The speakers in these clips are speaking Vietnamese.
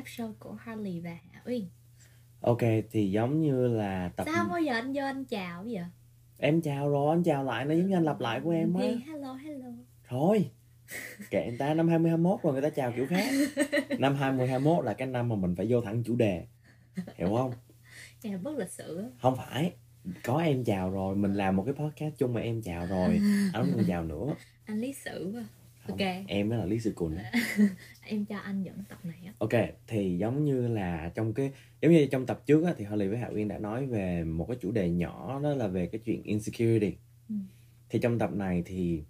episode của Harley và Hạ Uyên. Ok thì giống như là tập Sao bao giờ anh vô anh chào vậy? em chào rồi anh chào lại nó giống như anh lặp lại của em á. Hello hello. Thôi kệ người ta năm 2021 rồi người ta chào kiểu khác. Năm 2021 là cái năm mà mình phải vô thẳng chủ đề hiểu không? Chào bất lịch sự không phải có em chào rồi mình làm một cái podcast chung mà em chào rồi anh không chào nữa. Anh lý sự quá Không, Ok. em mới là lý sự cùn. Em cho anh dẫn tập này á. Ok thì giống như là trong cái giống như trong tập trước á, thì Holly với Hạ Uyên đã nói về một cái chủ đề nhỏ đó là về cái chuyện insecurity. Ừ. thì trong tập này thì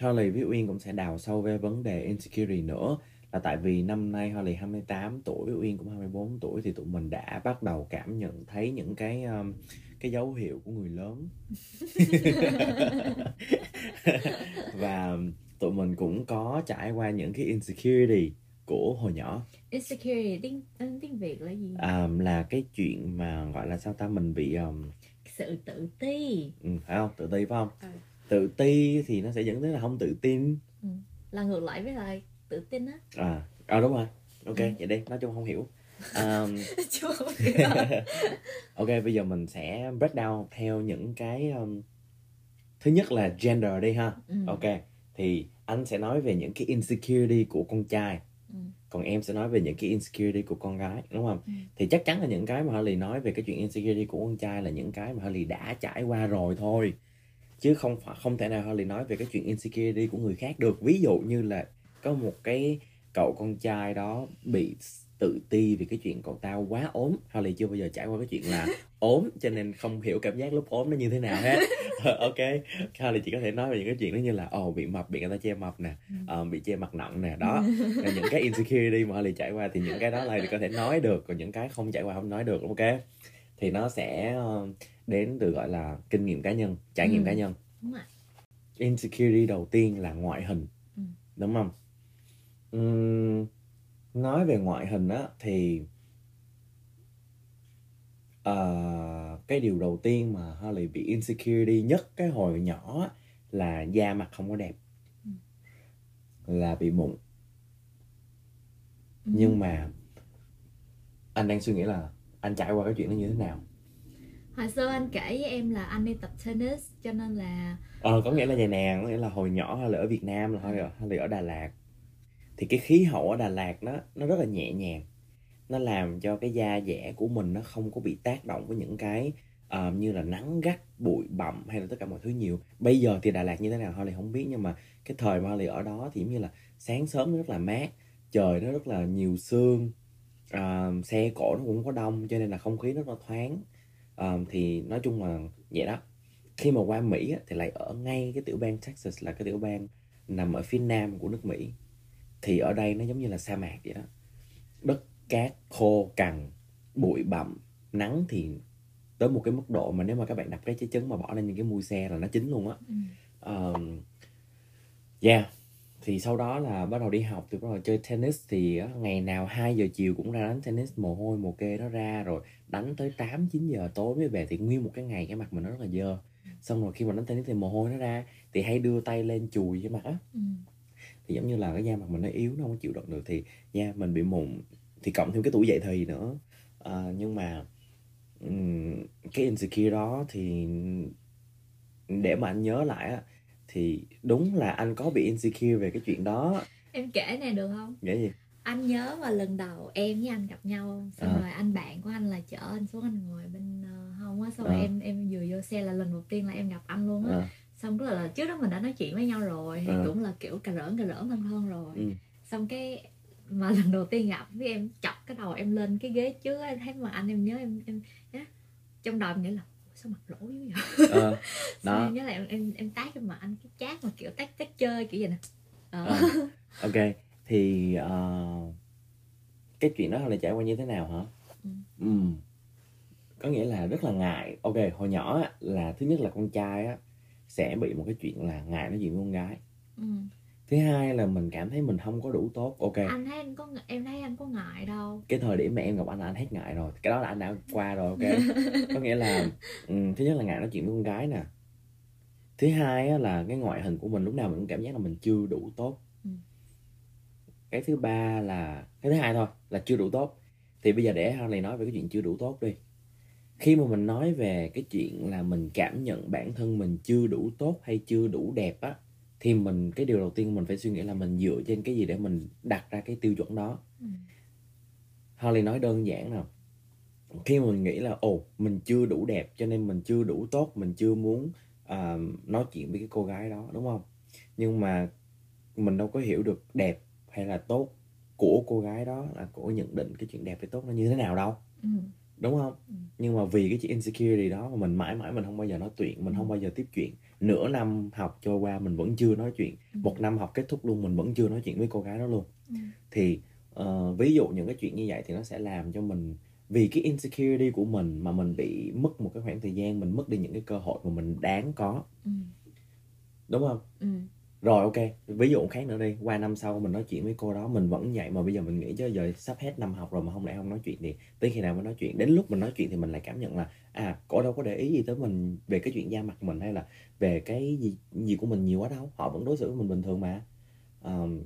Holly với Uyên cũng sẽ đào sâu về vấn đề insecurity nữa. Là tại vì năm nay Holly 28 tuổi Uyên cũng 24 tuổi thì tụi mình đã bắt đầu cảm nhận thấy những cái um, cái dấu hiệu của người lớn. Và tụi mình cũng có trải qua những cái insecurity của hồi nhỏ. Insecurity tiếng, tiếng, tiếng Việt là gì? à, là cái chuyện mà gọi là sao ta mình bị um, Sự tự ti. Ừ, phải không? Tự ti phải không? Ừ. tự ti thì nó sẽ dẫn đến là không tự tin. Là ngược lại với lại tự tin á. À, à đúng rồi. Ok Ừ. vậy đi nói chung không hiểu. Um, Chưa ok bây giờ mình sẽ break down theo những cái um, thứ nhất là gender đi ha. Ừ. ok thì anh sẽ nói về những cái insecurity của con trai Ừ. còn em sẽ nói về những cái insecurity của con gái đúng không Ừ. thì chắc chắn là những cái mà Harley nói về cái chuyện insecurity của con trai là những cái mà Harley đã trải qua rồi thôi chứ không phải không thể nào Harley nói về cái chuyện insecurity của người khác được ví dụ như là có một cái cậu con trai đó bị tự ti vì cái chuyện cậu ta quá ốm. Harley chưa bao giờ trải qua cái chuyện là ốm cho nên không hiểu cảm giác lúc ốm nó như thế nào hết. Ok Harley chỉ có thể nói về những cái chuyện đó như là ồ bị mập bị người ta che mập nè ờ, bị che mặt nặng nè. Đó. Là những cái insecurity mà Harley trải qua thì những cái đó là có thể nói được còn những cái không trải qua không nói được ok? Thì nó sẽ ờ, đến từ gọi là kinh nghiệm cá nhân trải nghiệm Ừ. cá nhân. Đúng rồi. Insecurity đầu tiên là ngoại hình. Ừ. đúng không? Ừm, nói về ngoại hình á thì ờ, cái điều đầu tiên mà Harley bị insecurity nhất cái hồi nhỏ á, là da mặt không có đẹp Ừ. là bị mụn Ừ. nhưng mà anh đang suy nghĩ là anh trải qua cái chuyện đó như thế nào Hồi xưa anh kể với em là anh đi tập tennis Cho nên là Ờ, có nghĩa là vậy nè, có nghĩa là hồi nhỏ hay là ở Việt Nam là hay là, hay là ở Đà Lạt thì cái khí hậu ở Đà Lạt nó nó rất là nhẹ nhàng. Nó làm cho cái da dẻ của mình nó không có bị tác động với những cái uh, như là nắng gắt bụi bặm hay là tất cả mọi thứ nhiều. Bây giờ thì Đà Lạt như thế nào Holly không biết nhưng mà cái thời mà Holly ở đó thì giống như là sáng sớm nó rất là mát trời nó rất là nhiều sương uh, xe cộ nó cũng có đông cho nên là không khí rất là thoáng. Ờ, thì nói chung là vậy đó. Khi mà qua Mỹ á, thì lại ở ngay cái tiểu bang Texas là cái tiểu bang nằm ở phía nam của nước Mỹ thì ở đây nó giống như là sa mạc vậy đó. Đất cát khô cằn bụi bặm nắng thì tới một cái mức độ mà nếu mà các bạn đập cái trái trứng mà bỏ lên những cái mui xe là nó chín luôn á. Ừ. um, yeah thì sau đó là bắt đầu đi học thì bắt đầu chơi tennis thì ngày nào 2 giờ chiều cũng ra đánh tennis mồ hôi mồ kê nó ra rồi đánh tới 8 9 giờ tối mới về thì nguyên một cái ngày cái mặt mình nó rất là dơ. Xong rồi khi mà đánh tennis thì mồ hôi nó ra thì hay đưa tay lên chùi cái mặt á. Ừ. thì giống như là cái da mặt mình nó yếu nó không chịu đựng được thì da mình bị mụn thì cộng thêm cái tuổi dậy thì nữa Ờ, nhưng mà cái insecure đó thì để mà anh nhớ lại á thì đúng là anh có bị insecure về cái chuyện đó Em kể này được không? nghĩa gì Anh nhớ mà lần đầu em với anh gặp nhau Xong À. rồi anh bạn của anh là chở anh xuống anh ngồi bên uh, hông á Xong rồi À. em em vừa vô xe là lần đầu tiên là em gặp anh luôn á Ờ, Xong rất là trước đó mình đã nói chuyện với nhau rồi Thì À. cũng là kiểu cà rỡn cà rỡn thân thân rồi ừ. Xong cái mà lần đầu tiên gặp với em chọc cái đầu em lên cái ghế trước em thấy mà anh em nhớ em em á, trong đầu em nghĩ là "Ủa, sao mặt lỗ dữ vậy Ờ, đó em nhớ là em em em tát cho mặt anh cái chát mà kiểu tát tát chơi kiểu vậy nè ờ. Ờ, ok thì ờ, cái chuyện đó là trải qua như thế nào hả Ừ. Ừm. có nghĩa là rất là ngại ok hồi nhỏ á, là thứ nhất là con trai á sẽ bị một cái chuyện là ngại nói chuyện với con gái. Ừ. thứ hai là mình cảm thấy mình không có đủ tốt. Ok. Anh thấy anh có em thấy anh có ngại đâu. Cái thời điểm mà em gặp anh là anh hết ngại rồi. Cái đó là anh đã qua rồi ok. Có nghĩa là ừm, thứ nhất là ngại nói chuyện với con gái nè. Thứ hai á, là cái ngoại hình của mình lúc nào mình cũng cảm giác là mình chưa đủ tốt. Ừ. cái thứ ba là cái thứ hai thôi là chưa đủ tốt. Thì bây giờ để Harley nói về cái chuyện chưa đủ tốt đi khi mà mình nói về cái chuyện là mình cảm nhận bản thân mình chưa đủ tốt hay chưa đủ đẹp á thì mình cái điều đầu tiên mình phải suy nghĩ là mình dựa trên cái gì để mình đặt ra cái tiêu chuẩn đó Ừ. Harley nói đơn giản nào khi mà mình nghĩ là ồ mình chưa đủ đẹp cho nên mình chưa đủ tốt mình chưa muốn à, nói chuyện với cái cô gái đó đúng không nhưng mà mình đâu có hiểu được đẹp hay là tốt của cô gái đó là cô nhận định cái chuyện đẹp hay tốt nó như thế nào đâu Ừ. đúng không Ừ. nhưng mà vì cái chuyện insecurity đó mà mình mãi mãi mình không bao giờ nói chuyện mình không bao giờ tiếp chuyện nửa năm học trôi qua mình vẫn chưa nói chuyện Ừ. một năm học kết thúc luôn mình vẫn chưa nói chuyện với cô gái đó luôn Ừ. thì ờ, ví dụ những cái chuyện như vậy thì nó sẽ làm cho mình vì cái insecurity của mình mà mình bị mất một cái khoảng thời gian mình mất đi những cái cơ hội mà mình đáng có Ừ. đúng không Ừ. rồi ok. Ví dụ khác nữa đi. Qua năm sau mình nói chuyện với cô đó mình vẫn vậy mà bây giờ mình nghĩ chứ giờ sắp hết năm học rồi mà không lẽ không nói chuyện thì tới khi nào mới nói chuyện? Đến lúc mình nói chuyện thì mình lại cảm nhận là à cô đâu có để ý gì tới mình về cái chuyện da mặt mình hay là về cái gì gì của mình nhiều quá đâu. Họ vẫn đối xử với mình bình thường mà. Ờm,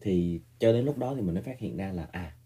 thì cho đến lúc đó thì mình mới phát hiện ra là à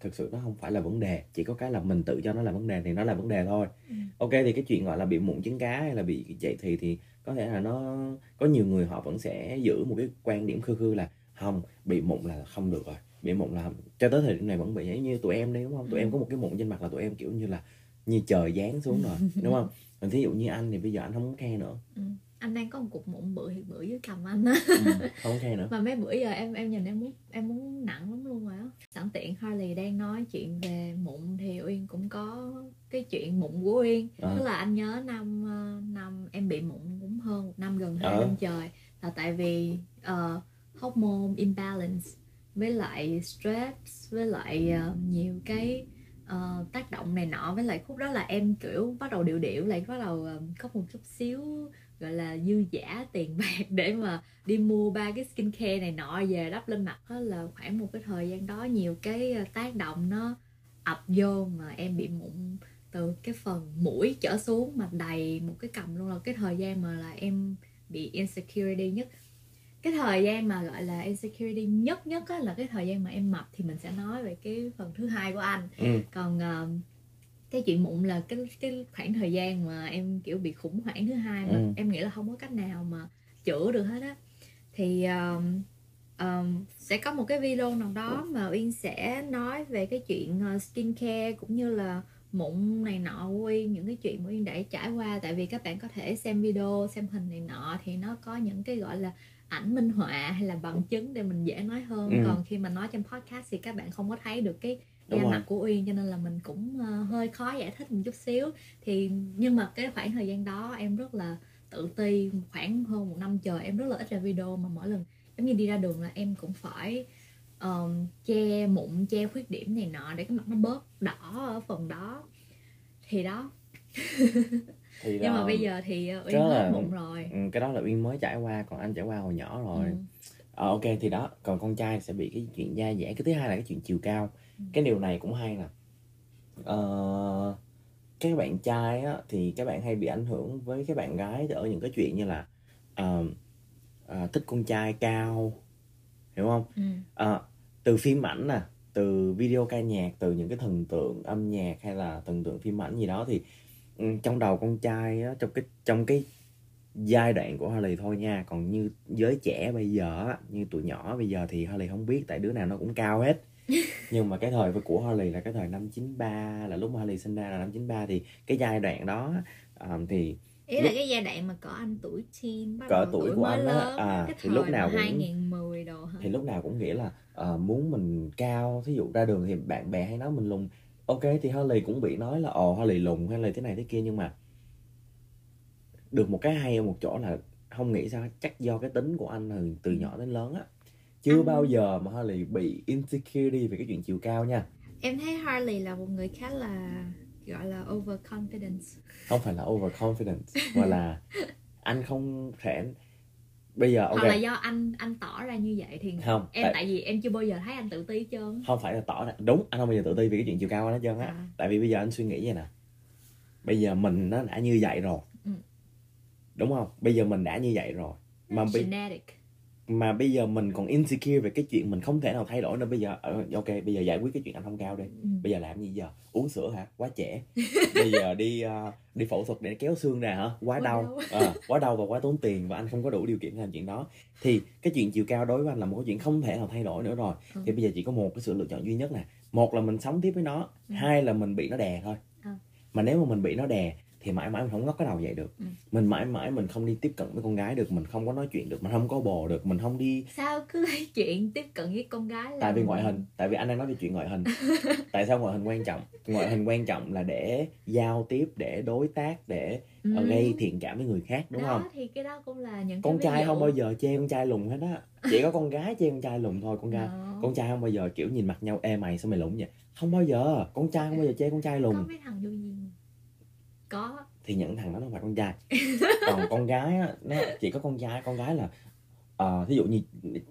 thực sự nó không phải là vấn đề. Chỉ có cái là mình tự cho nó là vấn đề thì nó là vấn đề thôi. Ừ. ok thì cái chuyện gọi là bị mụn trứng cá hay là bị chạy thì thì có thể là nó có nhiều người họ vẫn sẽ giữ một cái quan điểm khư khư là không bị mụn là không được rồi bị mụn là cho tới thời điểm này vẫn bị giống như tụi em đi đúng không tụi Ừ. em có một cái mụn trên mặt là tụi em kiểu như là như trời giáng xuống rồi đúng không thí dụ như anh thì bây giờ anh không muốn khe nữa Ừ. anh đang có một cục mụn bự thiệt bự dưới cằm anh á. Không muốn khe nữa. Mà mấy bữa giờ em em nhìn em muốn em muốn nặng lắm luôn rồi á. Sẵn tiện Harley đang nói chuyện về mụn thì Uyên cũng có cái chuyện mụn của Uyên. À. tức là anh nhớ năm ờ, năm em bị mụn cũng hơn một năm gần hai Ờ. năm trời. Là tại vì ờ, hormone imbalance với lại stress với lại ờ, nhiều cái ờ, tác động này nọ. Với lại khúc đó là em kiểu bắt đầu điệu điệu lại bắt đầu ờ, có một chút xíu gọi là dư giả tiền bạc để mà đi mua ba cái skincare này nọ về đắp lên mặt đó là khoảng một cái thời gian đó nhiều cái ờ, tác động nó ập vô mà em bị mụn từ cái phần mũi trở xuống mà đầy một cái cầm luôn. Là cái thời gian mà là em bị insecurity nhất. Cái thời gian mà gọi là insecurity nhất nhất á, là cái thời gian mà em mập thì mình sẽ nói về cái phần thứ hai của anh. Ừ. còn ờ, cái chuyện mụn là cái cái khoảng thời gian mà em kiểu bị khủng hoảng thứ hai mà Ừ. em nghĩ là không có cách nào mà chữa được hết á thì um, um, sẽ có một cái video nào đó mà Uyên sẽ nói về cái chuyện uh, skincare cũng như là mụn này nọ của Uyên những cái chuyện mà Uyên đã trải qua tại vì các bạn có thể xem video xem hình này nọ thì nó có những cái gọi là ảnh minh họa hay là bằng chứng để mình dễ nói hơn Ừ. còn khi mà nói trên podcast thì các bạn không có thấy được cái Đúng da rồi. mặt của Uyên cho nên là mình cũng ờ, hơi khó giải thích một chút xíu. Thì nhưng mà cái khoảng thời gian đó em rất là tự ti khoảng hơn một năm trời em rất là ít ra video mà mỗi lần giống như đi ra đường là em cũng phải ờm, che mụn che khuyết điểm này nọ để cái mặt nó bớt đỏ ở phần đó. Thì đó. Thì nhưng mà là- bây giờ thì ờ, Uyên hết mụn rồi. ừ, cái đó là uyên mới trải qua còn anh trải qua hồi nhỏ rồi. Ừ. Ờ, ok thì đó còn con trai sẽ bị cái chuyện da dẻ cái thứ hai là cái chuyện chiều cao Ừ. cái điều này cũng hay nè ờ, các bạn trai á, thì các bạn hay bị ảnh hưởng với các bạn gái ở những cái chuyện như là ờ, ờ, thích con trai cao hiểu không Ừ. Ờ, từ phim ảnh nè từ video ca nhạc từ những cái thần tượng âm nhạc hay là thần tượng phim ảnh gì đó thì ừ, trong đầu con trai á, trong cái trong cái giai đoạn của Harley thôi nha. Còn như giới trẻ bây giờ á, như tụi nhỏ bây giờ thì Harley không biết tại đứa nào nó cũng cao hết. Nhưng mà cái thời của Harley là cái thời năm 93 là lúc mà Harley sinh ra là năm 93 thì cái giai đoạn đó à, thì ý là Lúc- cái giai đoạn mà có anh tuổi teen bắt Cỡ tuổi tuổi của anh á, à, cái thì lúc nào cũng- 2010 đồ hả? thì lúc nào cũng nghĩ là ờ, muốn mình cao. Thí dụ ra đường thì bạn bè hay nói mình lùn. Ok thì Harley cũng bị nói là ồ Harley lùn hay là thế này thế kia. Nhưng mà được một cái hay ở một chỗ là không nghĩ sao chắc do cái tính của anh từ, từ nhỏ đến lớn á. Chưa Anh- bao giờ mà Harley bị insecurity về cái chuyện chiều cao nha. Em thấy Harley là một người khá là gọi là overconfidence. Không phải là overconfidence mà là anh không thể bây giờ ok. hoặc là do anh anh tỏ ra như vậy thì không em tại, tại vì em chưa bao giờ thấy anh tự ti trơn không phải là tỏ ra đúng anh không bao giờ tự ti vì cái chuyện chiều cao anh hết trơn á. À. tại vì bây giờ anh suy nghĩ vậy nè. Bây giờ mình nó đã như vậy rồi. Ừ. đúng không? Bây giờ mình đã như vậy rồi. Mà bây genetic. mà bây giờ mình còn insecure về cái chuyện mình không thể nào thay đổi nữa. Bây giờ ờ, ok bây giờ giải quyết cái chuyện anh không cao đi. Ừ. bây giờ làm gì giờ? Uống sữa hả? Quá trẻ bây giờ đi uh, đi phẫu thuật để kéo xương ra hả? Quá đau. Ờ, quá đau và quá tốn tiền và anh không có đủ điều kiện làm chuyện đó. Thì cái chuyện chiều cao đối với anh là một cái chuyện không thể nào thay đổi nữa rồi. Ừ. thì bây giờ chỉ có một cái sự lựa chọn duy nhất nè. Một là mình sống tiếp với nó. Ừ. hai là mình bị nó đè thôi. Ừ. mà nếu mà mình bị nó đè thì mãi mãi mình không ngóc cái đầu dậy được Ừ. mình mãi mãi mình không đi tiếp cận với con gái được mình không có nói chuyện được mình không có bồ được mình không đi sao cứ lấy chuyện tiếp cận với con gái là tại vì ngoại hình tại vì anh đang nói về chuyện ngoại hình tại sao ngoại hình quan trọng ngoại hình quan trọng là để giao tiếp để đối tác để ừ. ờ, gây thiện cảm với người khác đúng đó, không thì cái đó cũng là những con trai dụ. không bao giờ chê con trai lùn hết á chỉ có con gái chê con trai lùn thôi con gái Đó. con trai không bao giờ kiểu nhìn mặt nhau ê mày sao mày lùn vậy không bao giờ con trai không bao giờ chê con trai lùn có mấy thằng vô duyên có. Thì những thằng đó nó phải con trai. Còn con gái á nó chỉ có con trai con gái là ờ thí dụ như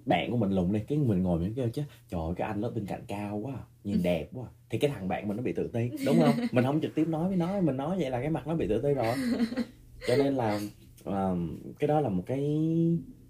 bạn của mình lùn đi cái mình ngồi mình kêu chứ trời ơi, cái anh lớp bên cạnh cao quá à, nhìn đẹp quá. À." thì cái thằng bạn mình nó bị tự ti đúng không? Mình không trực tiếp nói với nó mình nói vậy là cái mặt nó bị tự ti rồi. Cho nên là ờ, cái đó là một cái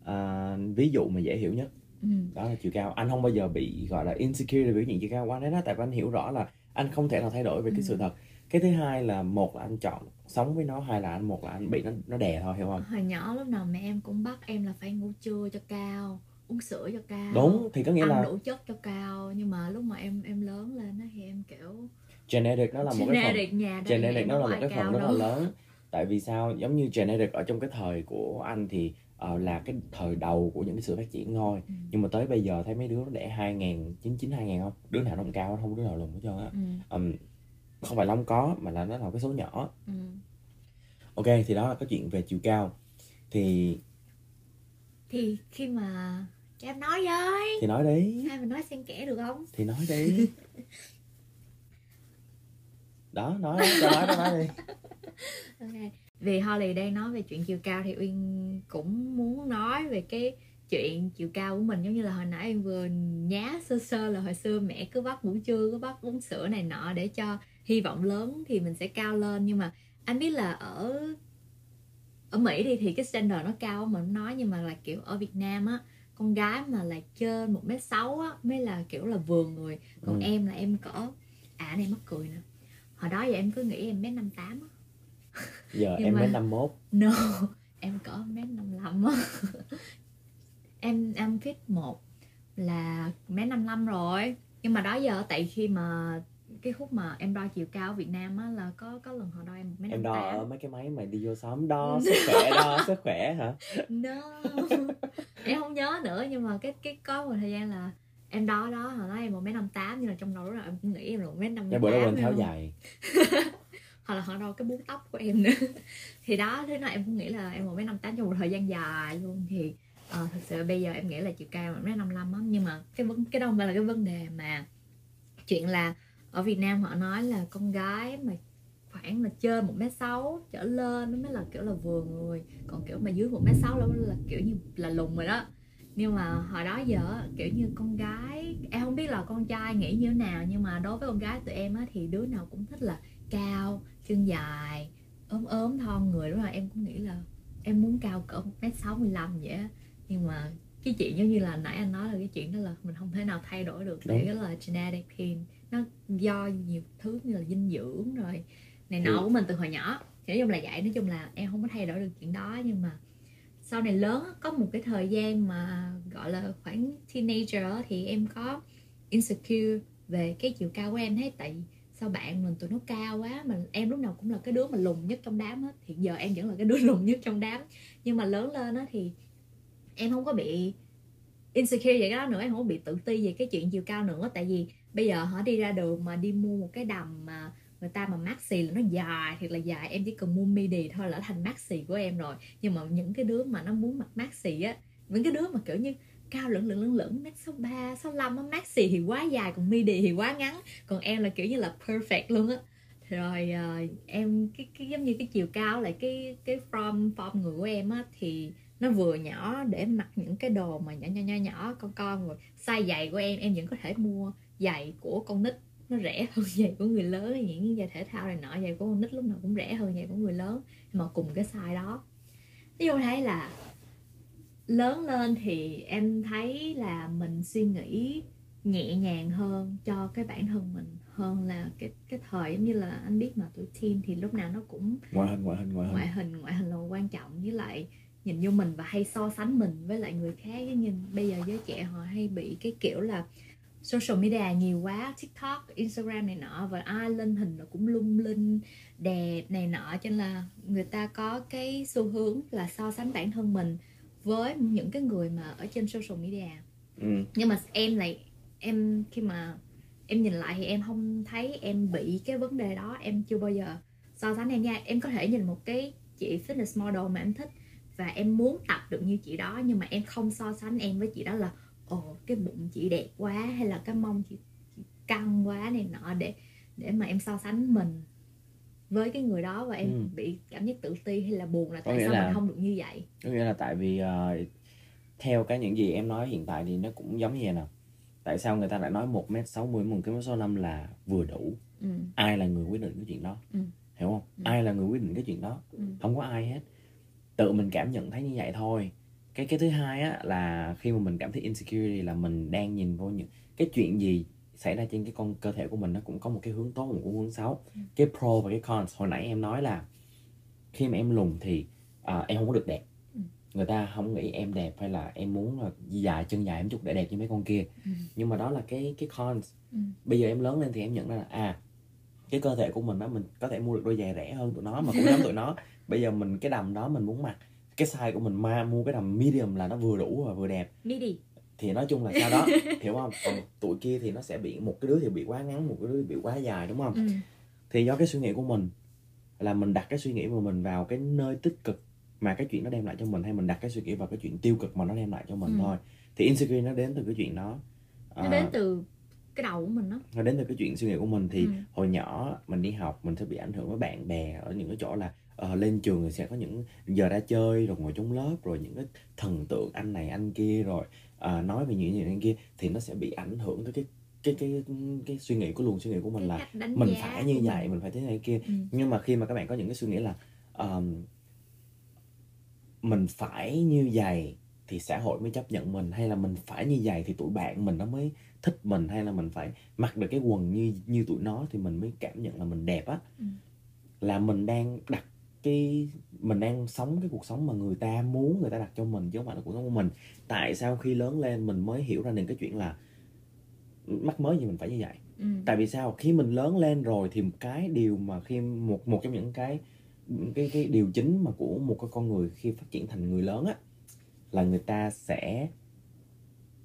ờ, ví dụ mà dễ hiểu nhất. Ừ. đó là chiều cao. Anh không bao giờ bị gọi là insecure về cái chuyện chiều cao quá. Đấy đó tại vì anh hiểu rõ là anh không thể nào thay đổi về cái Ừ. sự thật cái thứ hai là một là anh chọn sống với nó hai là anh một là anh bị nó nó đè thôi hiểu không? Hồi nhỏ lúc nào mẹ em cũng bắt em là phải ngủ trưa cho cao uống sữa cho cao đúng thì có nghĩa ăn là đủ chất cho cao. Nhưng mà lúc mà em em lớn lên á thì em kiểu genetic nó là một cái phần genetic nhà genetic nó là một cái phần rất là lớn. Tại vì sao? Giống như genetic ở trong cái thời của anh thì ờ, là cái thời đầu của những cái sự phát triển thôi. Ừ. nhưng mà tới bây giờ thấy mấy đứa nó đẻ 2000 99 2000 không? Đứa nào nó cao không đứa nào lùn hết trơn á. Ừ. Ừm, không phải không có mà là nó là một cái số nhỏ. Ừ. ok thì đó là cái chuyện về chiều cao. Thì thì khi mà cho em nói với thì nói đi. Hai mình nói xen kẽ được không? Thì nói đi. Đó nói đó, cho nói đó nói đi. Ok. Vì Holly đang nói về chuyện chiều cao thì Uyên cũng muốn nói về cái chuyện chiều cao của mình. Giống như là hồi nãy em vừa nhá sơ sơ là hồi xưa mẹ cứ bắt ngủ trưa cứ bắt uống sữa này nọ để cho hy vọng lớn thì mình sẽ cao lên. Nhưng mà anh biết là ở ở Mỹ đi thì cái standard nó cao mà không nói nhưng mà là kiểu ở Việt Nam á con gái mà là trên một mét sáu á mới là kiểu là vừa người. Còn Ừ. em là em cỡ à này mắc cười nè. Hồi đó giờ em cứ nghĩ em mét năm tám á. Giờ em mới năm mốt. No, em cỡ mét 55 á. Em em fit một là mét 55 rồi. Nhưng mà đó giờ tại khi mà cái khúc mà em đo chiều cao ở Việt Nam á là có có lần họ đo em mét em đo ở 58 mấy cái máy mà đi vô xóm đo sức khỏe đo sức khỏe hả? No. Em không nhớ nữa nhưng mà cái cái có một thời gian là em đo đó họ nói em một mét 58 nhưng mà trong đầu lúc nào em cũng nghĩ em là một mét 58 cái bữa đó quên tháo giày. Hoặc là họ đo cái búi tóc của em nữa. Thì đó thế nào em cũng nghĩ là em một mét năm tám trong một thời gian dài luôn. Thì ờ, thật sự bây giờ em nghĩ là chiều cao một mét năm lăm á nhưng mà cái vấn cái đó không phải là cái vấn đề mà chuyện là ở Việt Nam họ nói là con gái mà khoảng là trên một mét sáu trở lên nó mới là kiểu là vừa người còn kiểu mà dưới một mét sáu là, là kiểu như là lùn rồi đó. Nhưng mà hồi đó giờ kiểu như con gái em không biết là con trai nghĩ như thế nào nhưng mà đối với con gái tụi em á thì đứa nào cũng thích là cao chân dài ốm ốm thon người. Đúng rồi em cũng nghĩ là em muốn cao cỡ một mét sáu mươi lăm vậy á. Nhưng mà cái chuyện giống như là nãy anh nói là cái chuyện đó là mình không thể nào thay đổi được. Đó là genetic thì nó do nhiều thứ như là dinh dưỡng rồi này nọ Ừ. của mình từ hồi nhỏ. Thì nói chung là vậy nói chung là em không có thay đổi được chuyện đó. Nhưng mà sau này lớn có một cái thời gian mà gọi là khoảng teenager thì em có insecure về cái chiều cao của em thấy tại sao bạn mình tụi nó cao quá mà em lúc nào cũng là cái đứa mà lùn nhất trong đám hết thì giờ em vẫn là cái đứa lùn nhất trong đám. Nhưng mà lớn lên á thì em không có bị insecure về cái đó nữa em không có bị tự ti về cái chuyện chiều cao nữa. Tại vì bây giờ họ đi ra đường mà đi mua một cái đầm mà người ta mà maxi là nó dài thiệt là dài. Em chỉ cần mua midi thôi là thành maxi của em rồi. Nhưng mà những cái đứa mà nó muốn mặc maxi á những cái đứa mà kiểu như cao lửng lửng lửng lửng mét sáu ba sáu năm á maxi thì quá dài còn midi thì quá ngắn. Còn em là kiểu như là perfect luôn á. Rồi uh, em cái cái giống như cái chiều cao lại cái cái form form người của em á thì nó vừa nhỏ để mặc những cái đồ mà nhỏ nhỏ nhỏ nhỏ con con. Rồi size giày của em em vẫn có thể mua giày của con nít. Nó rẻ hơn giày của người lớn những giày thể thao này nọ. Giày của con nít lúc nào cũng rẻ hơn giày của người lớn. Mà cùng cái size đó. Ví dụ thấy là lớn lên thì em thấy là mình suy nghĩ nhẹ nhàng hơn cho cái bản thân mình hơn là cái cái thời giống như là anh biết mà tuổi teen thì lúc nào nó cũng ngoại hình ngoại hình ngoại hình. Ngoại hình ngoại hình là quan trọng. Với lại nhìn vô mình và hay so sánh mình với lại người khác. Nhìn bây giờ giới trẻ họ hay bị cái kiểu là social media nhiều quá tiktok instagram này nọ và ai lên hình là cũng lung linh đẹp này nọ. Cho nên là người ta có cái xu hướng là so sánh bản thân mình với những cái người mà ở trên social media. Ừ. nhưng mà em lại em khi mà em nhìn lại thì em không thấy em bị cái vấn đề đó. Em chưa bao giờ so sánh em nha. Em có thể nhìn một cái chị fitness model mà em thích và em muốn tập được như chị đó nhưng mà em không so sánh em với chị đó là ồ cái bụng chị đẹp quá hay là cái mông chị, chị căng quá này nọ để để mà em so sánh mình với cái người đó và em Ừ. bị cảm giác tự ti hay là buồn là tại sao là- mình không được như vậy có nghĩa là tại vì ờ, theo cái những gì em nói hiện tại thì nó cũng giống như vậy nè tại sao người ta lại nói một m sáu mươi một m sáu năm là vừa đủ ừ. ai là người quyết định cái chuyện đó Ừ. hiểu không Ừ. ai là người quyết định cái chuyện đó Ừ. không có ai hết tự mình cảm nhận thấy như vậy thôi cái cái thứ hai á là khi mà mình cảm thấy insecurity là mình đang nhìn vô những cái chuyện gì xảy ra trên cái con cơ thể của mình nó cũng có một cái hướng tốt một cái hướng xấu Ừ. cái pro và cái cons hồi nãy em nói là khi mà em lùn thì à, em không có được đẹp Ừ. người ta không nghĩ em đẹp hay là em muốn là dài chân dài em chút để đẹp như mấy con kia Ừ. nhưng mà đó là cái cái cons Ừ. bây giờ em lớn lên thì em nhận ra là à cái cơ thể của mình đó mình có thể mua được đôi giày rẻ hơn tụi nó mà cũng giống tụi nó. Bây giờ mình cái đầm đó mình muốn mặc cái size của mình ma mua cái đầm medium là nó vừa đủ và vừa đẹp. Midi thì nói chung là sao đó hiểu không? Còn tụi kia thì nó sẽ bị một cái đứa thì bị quá ngắn một cái đứa bị quá dài đúng không? Ừ. thì do cái suy nghĩ của mình là mình đặt cái suy nghĩ của mình vào cái nơi tích cực mà cái chuyện nó đem lại cho mình hay mình đặt cái suy nghĩ vào cái chuyện tiêu cực mà nó đem lại cho mình Ừ. thôi. Thì insecurity nó đến từ cái chuyện đó. Nó À, đến từ cái đầu của mình đó nó đến từ cái chuyện suy nghĩ của mình thì Ừ. hồi nhỏ mình đi học mình sẽ bị ảnh hưởng với bạn bè ở những cái chỗ là ờ, lên trường thì sẽ có những giờ ra chơi rồi ngồi trong lớp rồi những cái thần tượng anh này anh kia rồi ờ, nói về những gì anh kia thì nó sẽ bị ảnh hưởng tới cái cái cái cái suy nghĩ của luồng suy nghĩ của mình cái là mình phải như vậy mình phải thế này kia Ừ. nhưng mà khi mà các bạn có những cái suy nghĩ là um, mình phải như vậy thì xã hội mới chấp nhận mình? Hay là mình phải như vậy thì tụi bạn mình nó mới thích mình? Hay là mình phải mặc được cái quần như như tụi nó thì mình mới cảm nhận là mình đẹp á? Ừ. là mình đang đặt cái mình đang sống cái cuộc sống mà người ta muốn người ta đặt cho mình chứ không phải là cuộc sống của mình. Tại sao khi lớn lên mình mới hiểu ra được cái chuyện là mắc mới gì mình phải như vậy? Ừ. tại vì sao? Khi mình lớn lên rồi thì một cái điều mà khi một một trong những cái cái cái điều chính mà của một cái con người khi phát triển thành người lớn á là người ta sẽ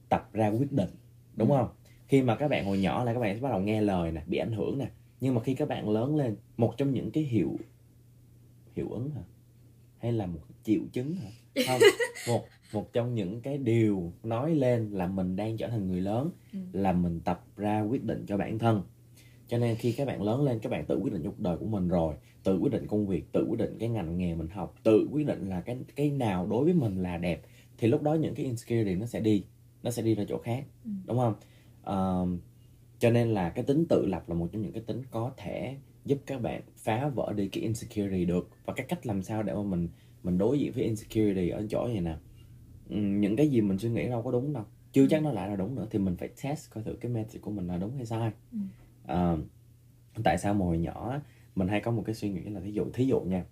tập ra quyết định đúng Ừ. không? Khi mà các bạn hồi nhỏ là các bạn sẽ bắt đầu nghe lời nè bị ảnh hưởng nè. Nhưng mà khi các bạn lớn lên một trong những cái hiệu hiệu ứng hả? Hay là một triệu chứng hả? Không một một trong những cái điều nói lên là mình đang trở thành người lớn Ừ. là mình tập ra quyết định cho bản thân. Cho nên khi các bạn lớn lên các bạn tự quyết định cuộc đời của mình rồi tự quyết định công việc tự quyết định cái ngành nghề mình học tự quyết định là cái cái nào đối với mình là đẹp thì lúc đó những cái insecurity nó sẽ đi nó sẽ đi ra chỗ khác Ừ. đúng không? Ờm, cho nên là cái tính tự lập là một trong những cái tính có thể giúp các bạn phá vỡ đi cái insecurity được. Và cái cách làm sao để mà mình mình đối diện với insecurity ở chỗ này nè. Những cái gì mình suy nghĩ đâu có đúng đâu. Chưa chắc nó lại là đúng nữa thì mình phải test coi thử cái message của mình là đúng hay sai. Ừ. Ờ, tại sao mà hồi nhỏ mình hay có một cái suy nghĩ là thí dụ thí dụ nha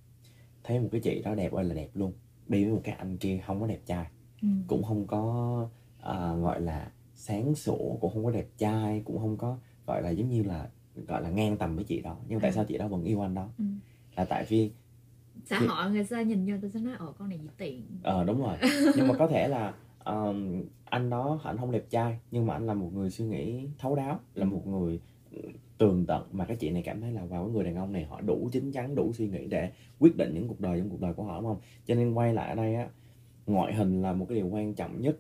thấy một cái chị đó đẹp ơi là đẹp luôn đi với một cái anh kia không có đẹp trai Ừ. cũng không có à, gọi là sáng sủa cũng không có đẹp trai cũng không có gọi là giống như là gọi là ngang tầm với chị đó nhưng tại À. sao chị đó vẫn yêu anh đó Ừ. là tại vì xã Thì- hội người ta nhìn vô tôi sẽ nói ờ con này dĩ tiền ờ đúng rồi nhưng mà có thể là um, anh đó anh không đẹp trai nhưng mà anh là một người suy nghĩ thấu đáo là một người tường tận mà cái chị này cảm thấy là vào cái người đàn ông này họ đủ chín chắn đủ suy nghĩ để quyết định những cuộc đời trong cuộc đời của họ đúng không? Cho nên quay lại ở đây á ngoại hình là một cái điều quan trọng nhất.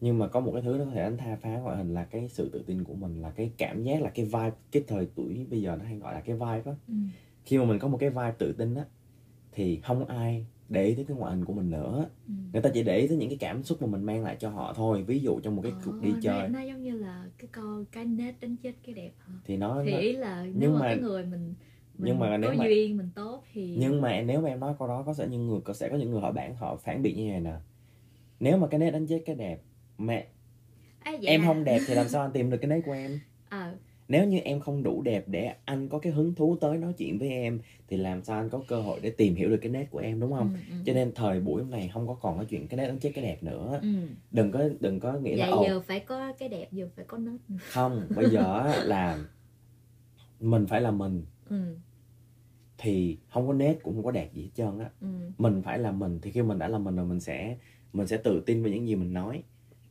Nhưng mà có một cái thứ nó có thể đánh tha phá ngoại hình là cái sự tự tin của mình là cái cảm giác là cái vibe cái thời tuổi bây giờ nó hay gọi là cái vibe á. Ừ. khi mà mình có một cái vibe tự tin á thì không ai để ý tới cái ngoại hình của mình nữa. Ừ. người ta chỉ để ý tới những cái cảm xúc mà mình mang lại cho họ thôi ví dụ trong một cái cuộc đi Ờ, chơi. nó, nó giống như là cái con cái nết đánh chết cái đẹp hả? Thì nó, thì nó ý là nếu nhưng mà, mà- cái người mình mình nhưng mà nếu có mà- duyên mình tốt thì nhưng mà nếu mà em nói câu đó có sẽ những người có sẽ có những người họ bản họ phản biện như này nè. Nếu mà cái nét đánh chết cái đẹp mẹ à, vậy em không đẹp thì làm sao anh tìm được cái nét của em? Ờ, nếu như em không đủ đẹp để anh có cái hứng thú tới nói chuyện với em thì làm sao anh có cơ hội để tìm hiểu được cái nét của em đúng không? Ừ, ừ, cho nên thời buổi này không có còn cái chuyện cái nét đánh chết cái đẹp nữa. Ừ. đừng có đừng có nghĩ là vậy ồ. giờ phải có cái đẹp giờ phải có nữa. không bây giờ là mình phải là mình. Ừ, thì không có nét cũng không có đẹp gì hết trơn á. Ừ, mình phải là mình thì khi mình đã là mình rồi mình sẽ mình sẽ tự tin về những gì mình nói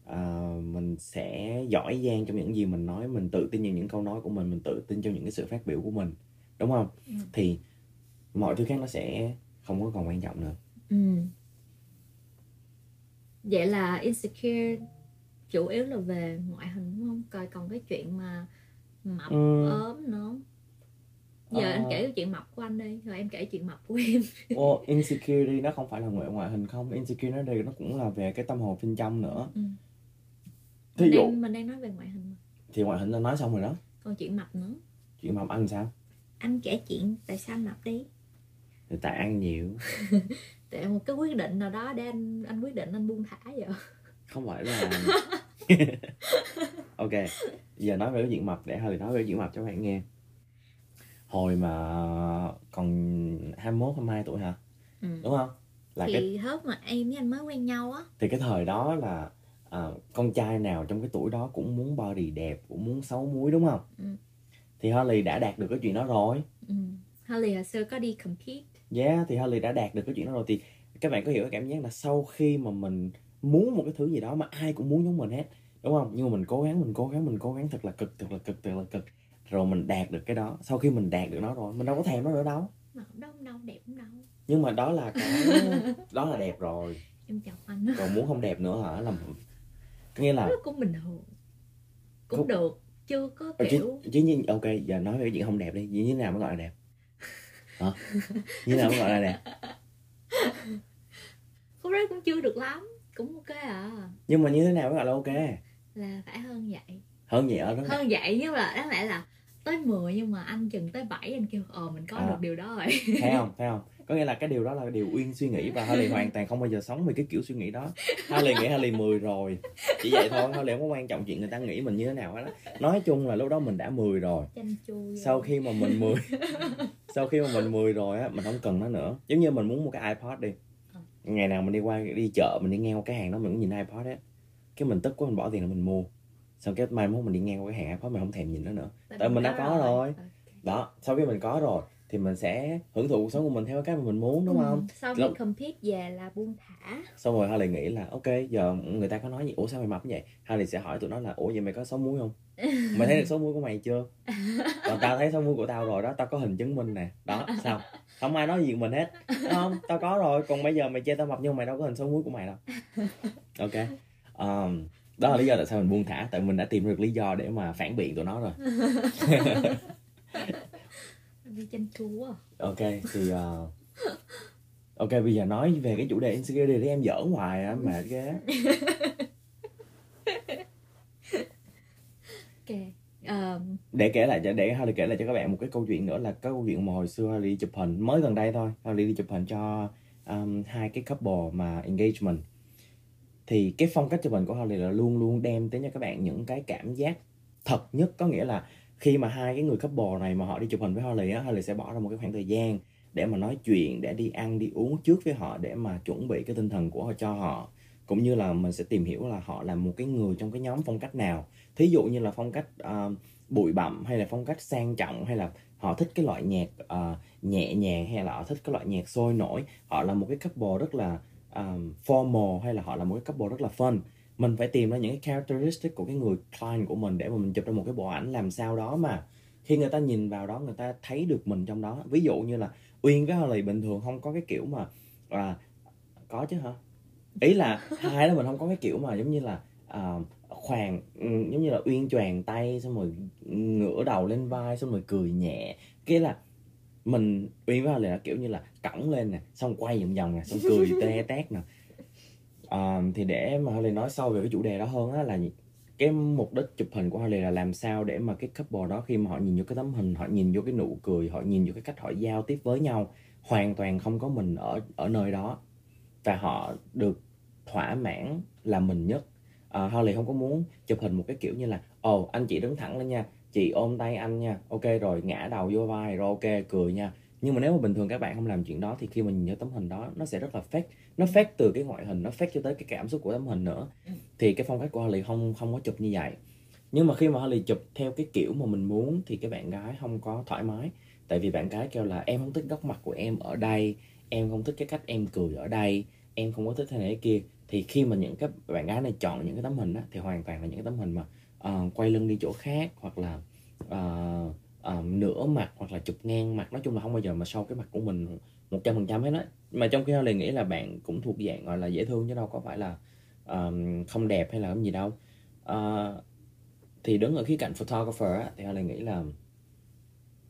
à, mình sẽ giỏi giang trong những gì mình nói mình tự tin vào những câu nói của mình mình tự tin trong những cái sự phát biểu của mình đúng không Ừ. thì mọi thứ khác nó sẽ không có còn quan trọng nữa ừ. vậy là insecure chủ yếu là về ngoại hình đúng không coi còn cái chuyện mà mập Ừ. ốm nữa giờ Ờ. anh kể cái chuyện mập của anh đi rồi em kể chuyện mập của em Ô, insecurity nó không phải là ngoại ngoại hình không insecure nó đây nó cũng là về cái tâm hồn bên trong nữa ừ. Thí dụ đang, mình đang nói về ngoại hình thì ngoại hình nó nói xong rồi đó. Còn chuyện mập nữa. Chuyện mập ăn sao? Anh kể chuyện tại sao anh mập đi? Thì tại ăn nhiều. Tại một cái quyết định nào đó để anh anh quyết định anh buông thả vậy? Không phải là ok giờ nói về cái chuyện mập để hơi nói về cái chuyện mập cho các bạn nghe. Hồi mà còn 21 22 tuổi hả? Ừ. đúng không? Là cái thì hớp mà em với anh mới quen nhau á. Thì cái thời đó là à, con trai nào trong cái tuổi đó cũng muốn body đẹp cũng muốn xấu múi đúng không Ừ. thì Harley đã đạt được cái chuyện đó rồi ừ. Harley hồi xưa có đi compete Yeah, thì Harley đã đạt được cái chuyện đó rồi thì các bạn có hiểu cái cảm giác là sau khi mà mình muốn một cái thứ gì đó mà ai cũng muốn giống mình hết đúng không? Nhưng mà mình cố gắng, mình cố gắng, mình cố gắng thật là cực, thật là cực, thật là cực rồi mình đạt được cái đó. Sau khi mình đạt được nó rồi, mình đâu có thèm nó nữa đâu. mà không đâu không đâu đẹp không đâu Nhưng mà đó là cái đó là đẹp rồi. em chọc anh Còn muốn không đẹp nữa hả? Là có nghĩa là nó cũng bình thường. Cũng Không- được chưa có Ờ, kiểu chứ, chứ như, ok giờ nói về chuyện không đẹp đi. Như thế nào mới gọi là đẹp? Hả? Như thế nào mới gọi là đẹp? Khúc đấy cũng chưa được lắm cũng ok à. Nhưng mà như thế nào mới gọi là ok? Là phải hơn vậy. Hơn vậy ở đó. Hơn vậy nhưng mà đáng lẽ là tới 10 nhưng mà anh chừng tới 7 anh kêu ờ mình có À. được điều đó rồi. Thấy không? Thấy không? Có nghĩa là cái điều đó là điều uyên suy nghĩ và Harley hoàn toàn không bao giờ sống về cái kiểu suy nghĩ đó. Harley nghĩ Harley 10 rồi. Chỉ vậy thôi Harley không có quan trọng chuyện người ta nghĩ mình như thế nào hết á. Nói chung là lúc đó mình đã 10 rồi. Sau khi mà mình 10 sau khi mà mình 10 rồi á mình không cần nó nữa. Giống như mình muốn một cái iPod đi. Ờ. ngày nào mình đi qua đi chợ mình đi ngang qua cái hàng đó mình cũng nhìn iPod á cái mình tức quá mình bỏ tiền là mình mua xong cái mai mốt mình đi ngang qua cái hàng iPod mình không thèm nhìn nó nữa. Tại mình đã có rồi. Ok. đó sau khi mình có rồi thì mình sẽ hưởng thụ cuộc sống của mình theo cái mà mình muốn đúng không? Ừ, sau khi Lúc- compete về là buông thả. Xong rồi Harley nghĩ là ok giờ người ta có nói gì? Ủa sao mày mập như vậy? Harley sẽ hỏi tụi nó là ủa vậy mày có số muối không? Mày thấy được số muối của mày chưa? Còn tao thấy số muối của tao rồi đó tao có hình chứng minh nè. Đó sao? Không ai nói gì mình hết Đúng không? Tao có rồi còn bây giờ mày chê tao mập nhưng mày đâu có hình số muối của mày đâu. Ok. Um, đó là lý do tại sao mình buông thả tại mình đã tìm được lý do để mà phản biện tụi nó rồi. Đi chanh chua à. ok thì uh, ok bây giờ nói về cái chủ đề insecurity để em giỡn hoài á mệt ghê. Ok Ờ, để kể lại cho để Harley kể lại cho các bạn một cái câu chuyện nữa là cái câu chuyện mà hồi xưa Harley đi chụp hình mới gần đây thôi. Harley đi chụp hình cho um, hai cái couple mà engagement thì cái phong cách chụp hình của Holly là luôn luôn đem tới cho các bạn những cái cảm giác thật nhất. Có nghĩa là khi mà hai cái người couple này mà họ đi chụp hình với Holly á Holly sẽ bỏ ra một cái khoảng thời gian để mà nói chuyện để đi ăn đi uống trước với họ để mà chuẩn bị cái tinh thần của họ cho họ. Cũng như là mình sẽ tìm hiểu là họ là một cái người trong cái nhóm phong cách nào. Thí dụ như là phong cách uh, bụi bặm hay là phong cách sang trọng hay là họ thích cái loại nhạc uh, nhẹ nhàng hay là họ thích cái loại nhạc sôi nổi họ là một cái couple rất là um, formal hay là họ là một cái couple rất là fun. Mình phải tìm ra những cái characteristic của cái người client của mình để mà mình chụp ra một cái bộ ảnh làm sao đó mà khi người ta nhìn vào đó người ta thấy được mình trong đó. Ví dụ như là uyên với Harley bình thường không có cái kiểu mà à, có chứ hả? Ý là hai đó mình không có cái kiểu mà giống như là à, khoàn ừ, giống như là uyên choàng tay xong rồi ngửa đầu lên vai xong rồi cười nhẹ. Cái là mình uyên với Harley là kiểu như là cõng lên nè xong quay vòng vòng nè xong cười te tét nè. À, thì để mà Harley nói sâu về cái chủ đề đó hơn á là cái mục đích chụp hình của Harley là làm sao để mà cái couple đó khi mà họ nhìn vô cái tấm hình họ nhìn vô cái nụ cười họ nhìn vô cái cách họ giao tiếp với nhau hoàn toàn không có mình ở ở nơi đó. Và họ được thỏa mãn là mình nhất. À, Holly không có muốn chụp hình một cái kiểu như là ồ oh, anh chị đứng thẳng lên nha chị ôm tay anh nha. Ok rồi ngã đầu vô vai rồi ok cười nha. Nhưng mà nếu mà bình thường các bạn không làm chuyện đó thì khi mình nhìn tấm hình đó nó sẽ rất là fake. Nó fake từ cái ngoại hình nó fake cho tới cái cảm xúc của tấm hình nữa. Ừ. thì cái phong cách của Holly không không có chụp như vậy. Nhưng mà khi mà Holly chụp theo cái kiểu mà mình muốn thì cái bạn gái không có thoải mái. Tại vì bạn gái kêu là em không thích góc mặt của em ở đây. Em không thích cái cách em cười ở đây. Em không có thích thế này thế kia. Thì khi mà những các bạn gái này chọn những cái tấm hình đó, thì hoàn toàn là những cái tấm hình mà uh, quay lưng đi chỗ khác hoặc là uh, uh, nửa mặt hoặc là chụp ngang mặt. Nói chung là không bao giờ mà sâu cái mặt của mình một trăm phần trăm hết á. Mà trong khi lại nghĩ là bạn cũng thuộc dạng gọi là dễ thương chứ đâu có phải là um, không đẹp hay là cái gì đâu. Uh, thì đứng ở khía cạnh photographer á, thì lại nghĩ là